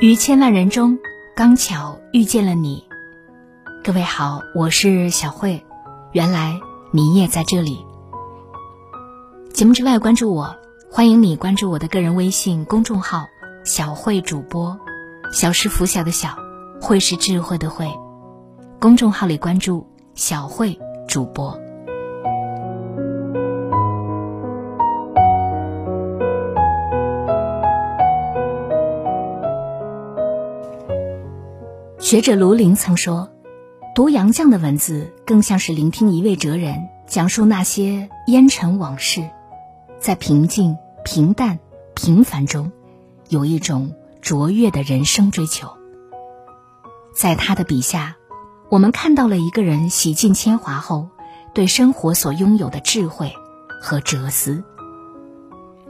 于千万人中，刚巧遇见了你。各位好，我是小慧。原来你也在这里。节目之外关注我，欢迎你关注我的个人微信公众号“小慧主播”。小是拂晓的小，慧是智慧的慧。公众号里关注“小慧主播”。学者卢林曾说：“读杨绛的文字，更像是聆听一位哲人讲述那些烟尘往事，在平静、平淡、平凡中，有一种卓越的人生追求。在他的笔下，我们看到了一个人洗尽铅华后，对生活所拥有的智慧和哲思。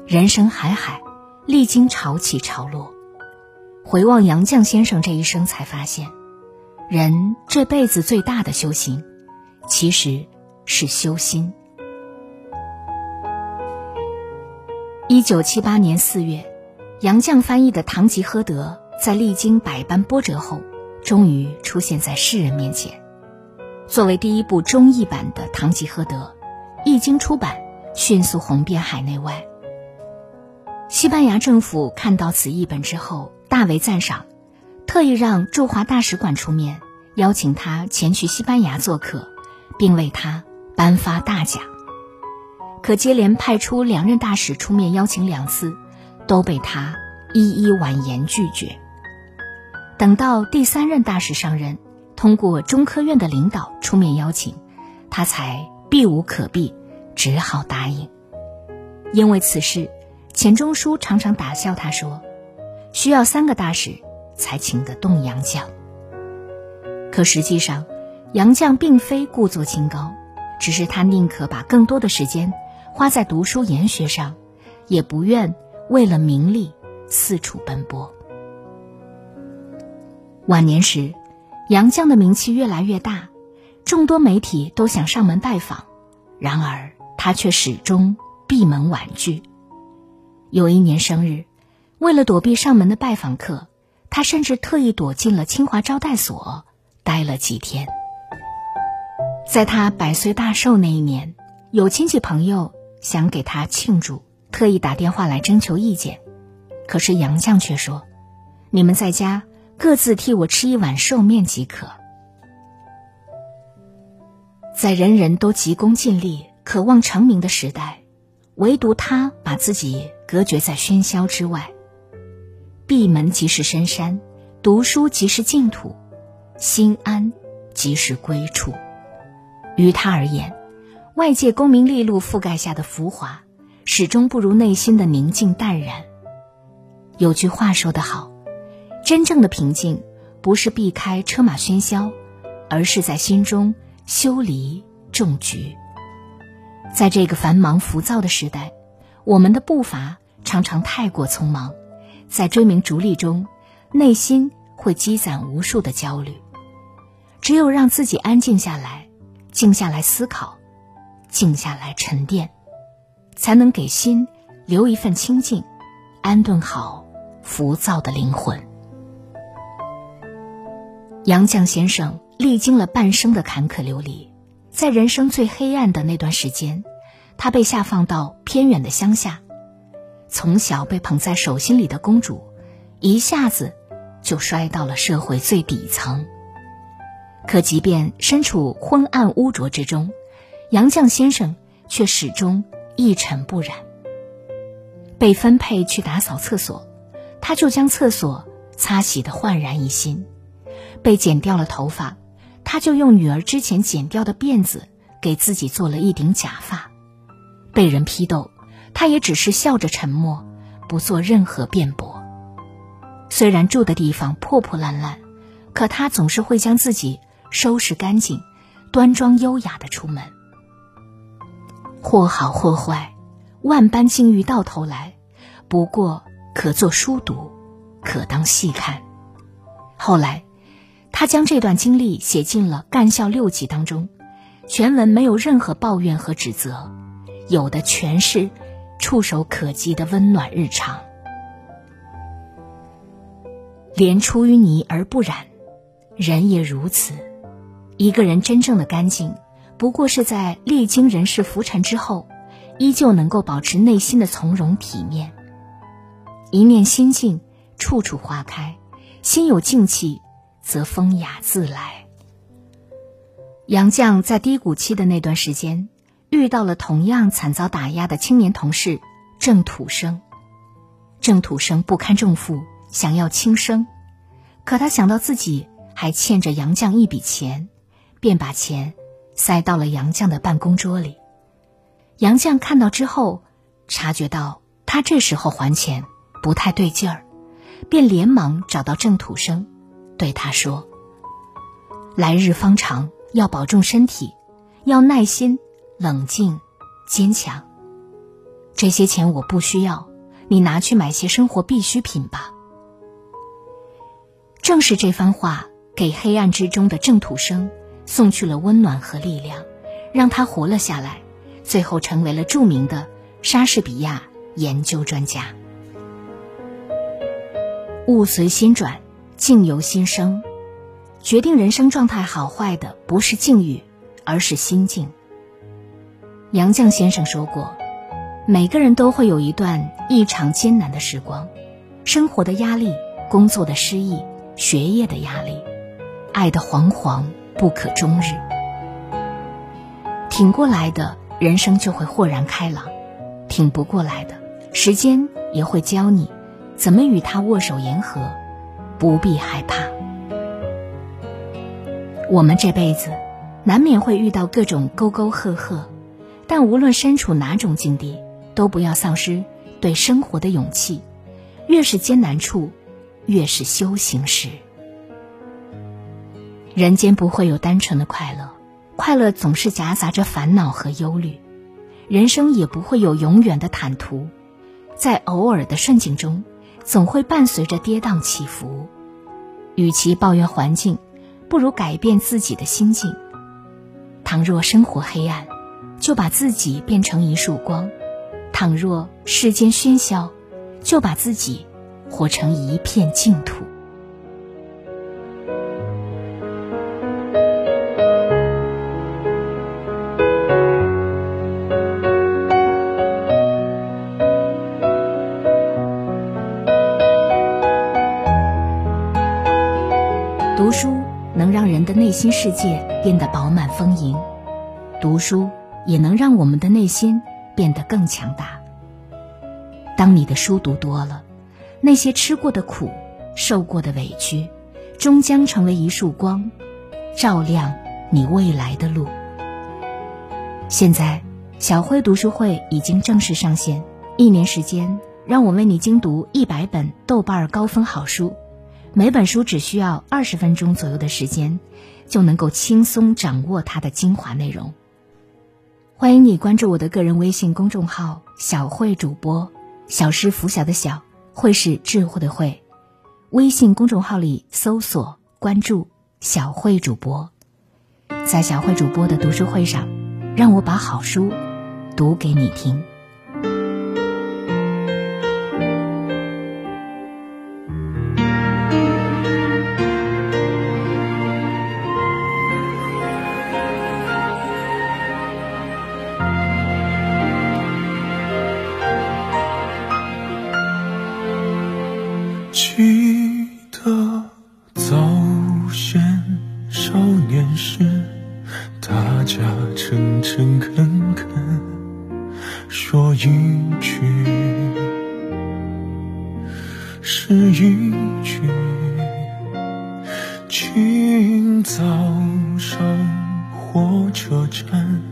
人生海海，历经潮起潮落。”回望杨绛先生这一生，才发现，人这辈子最大的修行，其实是修心。一九七八年四月，杨绛翻译的《堂吉诃德》在历经百般波折后，终于出现在世人面前。作为第一部中译版的《堂吉诃德》，一经出版，迅速红遍海内外。西班牙政府看到此译本之后。大为赞赏，特意让驻华大使馆出面邀请他前去西班牙做客，并为他颁发大奖。可接连派出两任大使出面邀请两次，都被他一一婉言拒绝。等到第三任大使上任，通过中科院的领导出面邀请，他才避无可避，只好答应。因为此事，钱钟书常常打笑他说。需要三个大使才请得动杨绛。可实际上，杨绛并非故作清高，只是他宁可把更多的时间花在读书研学上，也不愿为了名利四处奔波。晚年时，杨绛的名气越来越大，众多媒体都想上门拜访，然而他却始终闭门婉拒。有一年生日。为了躲避上门的拜访客，他甚至特意躲进了清华招待所，待了几天。在他百岁大寿那一年，有亲戚朋友想给他庆祝，特意打电话来征求意见，可是杨绛却说：“你们在家各自替我吃一碗寿面即可。”在人人都急功近利、渴望成名的时代，唯独他把自己隔绝在喧嚣之外。闭门即是深山，读书即是净土，心安即是归处。于他而言，外界功名利禄覆盖下的浮华，始终不如内心的宁静淡然。有句话说得好，真正的平静，不是避开车马喧嚣，而是在心中修篱种菊。在这个繁忙浮躁的时代，我们的步伐常常太过匆忙。在追名逐利中，内心会积攒无数的焦虑。只有让自己安静下来，静下来思考，静下来沉淀，才能给心留一份清静，安顿好浮躁的灵魂。杨绛先生历经了半生的坎坷流离，在人生最黑暗的那段时间，他被下放到偏远的乡下。从小被捧在手心里的公主，一下子就摔到了社会最底层。可即便身处昏暗污浊之中，杨绛先生却始终一尘不染。被分配去打扫厕所，他就将厕所擦洗的焕然一新；被剪掉了头发，他就用女儿之前剪掉的辫子给自己做了一顶假发；被人批斗。他也只是笑着沉默，不做任何辩驳。虽然住的地方破破烂烂，可他总是会将自己收拾干净，端庄优雅的出门。或好或坏，万般境遇到头来，不过可做书读，可当戏看。后来，他将这段经历写进了《干校六集》当中，全文没有任何抱怨和指责，有的全是。触手可及的温暖日常。莲出淤泥而不染，人也如此。一个人真正的干净，不过是在历经人世浮沉之后，依旧能够保持内心的从容体面。一念心静，处处花开；心有静气，则风雅自来。杨绛在低谷期的那段时间，遇到了同样惨遭打压的青年同事郑土生。郑土生不堪重负，想要轻生，可他想到自己还欠着杨绛一笔钱，便把钱塞到了杨绛的办公桌里。杨绛看到之后，察觉到他这时候还钱不太对劲儿，便连忙找到郑土生，对他说：“来日方长。”要保重身体，要耐心、冷静、坚强。这些钱我不需要，你拿去买些生活必需品吧。正是这番话，给黑暗之中的郑土生送去了温暖和力量，让他活了下来，最后成为了著名的莎士比亚研究专家。物随心转，境由心生。决定人生状态好坏的不是境遇，而是心境。杨绛先生说过：“每个人都会有一段异常艰难的时光，生活的压力、工作的失意、学业的压力、爱的惶惶不可终日。挺过来的人生就会豁然开朗，挺不过来的时间也会教你怎么与他握手言和，不必害怕。”我们这辈子，难免会遇到各种沟沟壑壑，但无论身处哪种境地，都不要丧失对生活的勇气。越是艰难处，越是修行时。人间不会有单纯的快乐，快乐总是夹杂着烦恼和忧虑；人生也不会有永远的坦途，在偶尔的顺境中，总会伴随着跌宕起伏。与其抱怨环境，不如改变自己的心境。倘若生活黑暗，就把自己变成一束光；倘若世间喧嚣，就把自己活成一片净土。读书。能让人的内心世界变得饱满丰盈，读书也能让我们的内心变得更强大。当你的书读多了，那些吃过的苦、受过的委屈，终将成为一束光，照亮你未来的路。现在，小辉读书会已经正式上线，一年时间，让我为你精读一百本豆瓣高分好书。每本书只需要二十分钟左右的时间，就能够轻松掌握它的精华内容。欢迎你关注我的个人微信公众号“小慧主播”，小是拂晓的小，慧是智慧的慧。微信公众号里搜索关注“小慧主播”，在小慧主播的读书会上，让我把好书读给你听。家诚诚恳恳说一句是一句，清早上火车站，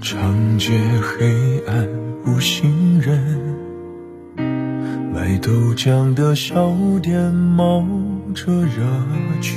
长街黑暗无行人，卖豆浆的小店冒着热气。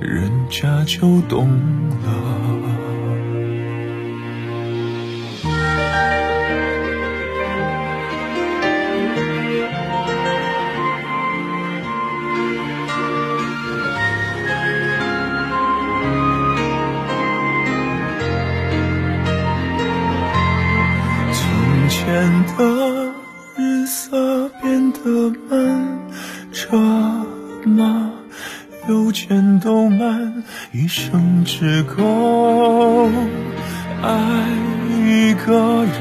人家就懂了。一生只够爱一个人。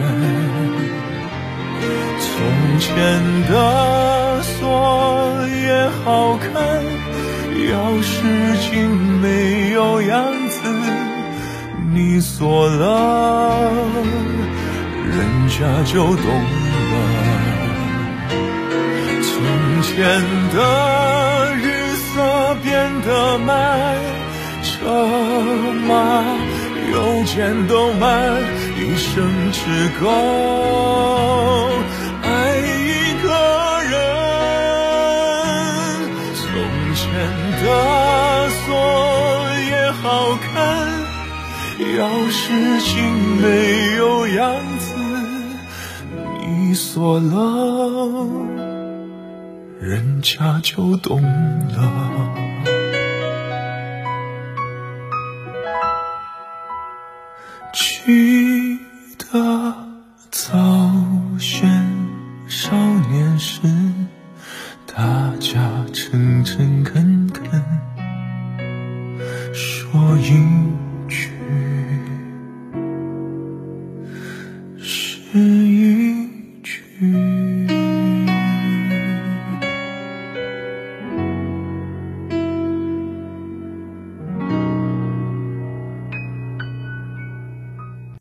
从前的锁也好看，钥匙精没有样子，你锁了。人家就懂了。从前的日色变得慢，马邮件都慢，一生只够爱一个人。从前的锁也好看。钥匙精没有样子，你锁了，人家就懂了。记得早先少年时大家诚诚恳恳说一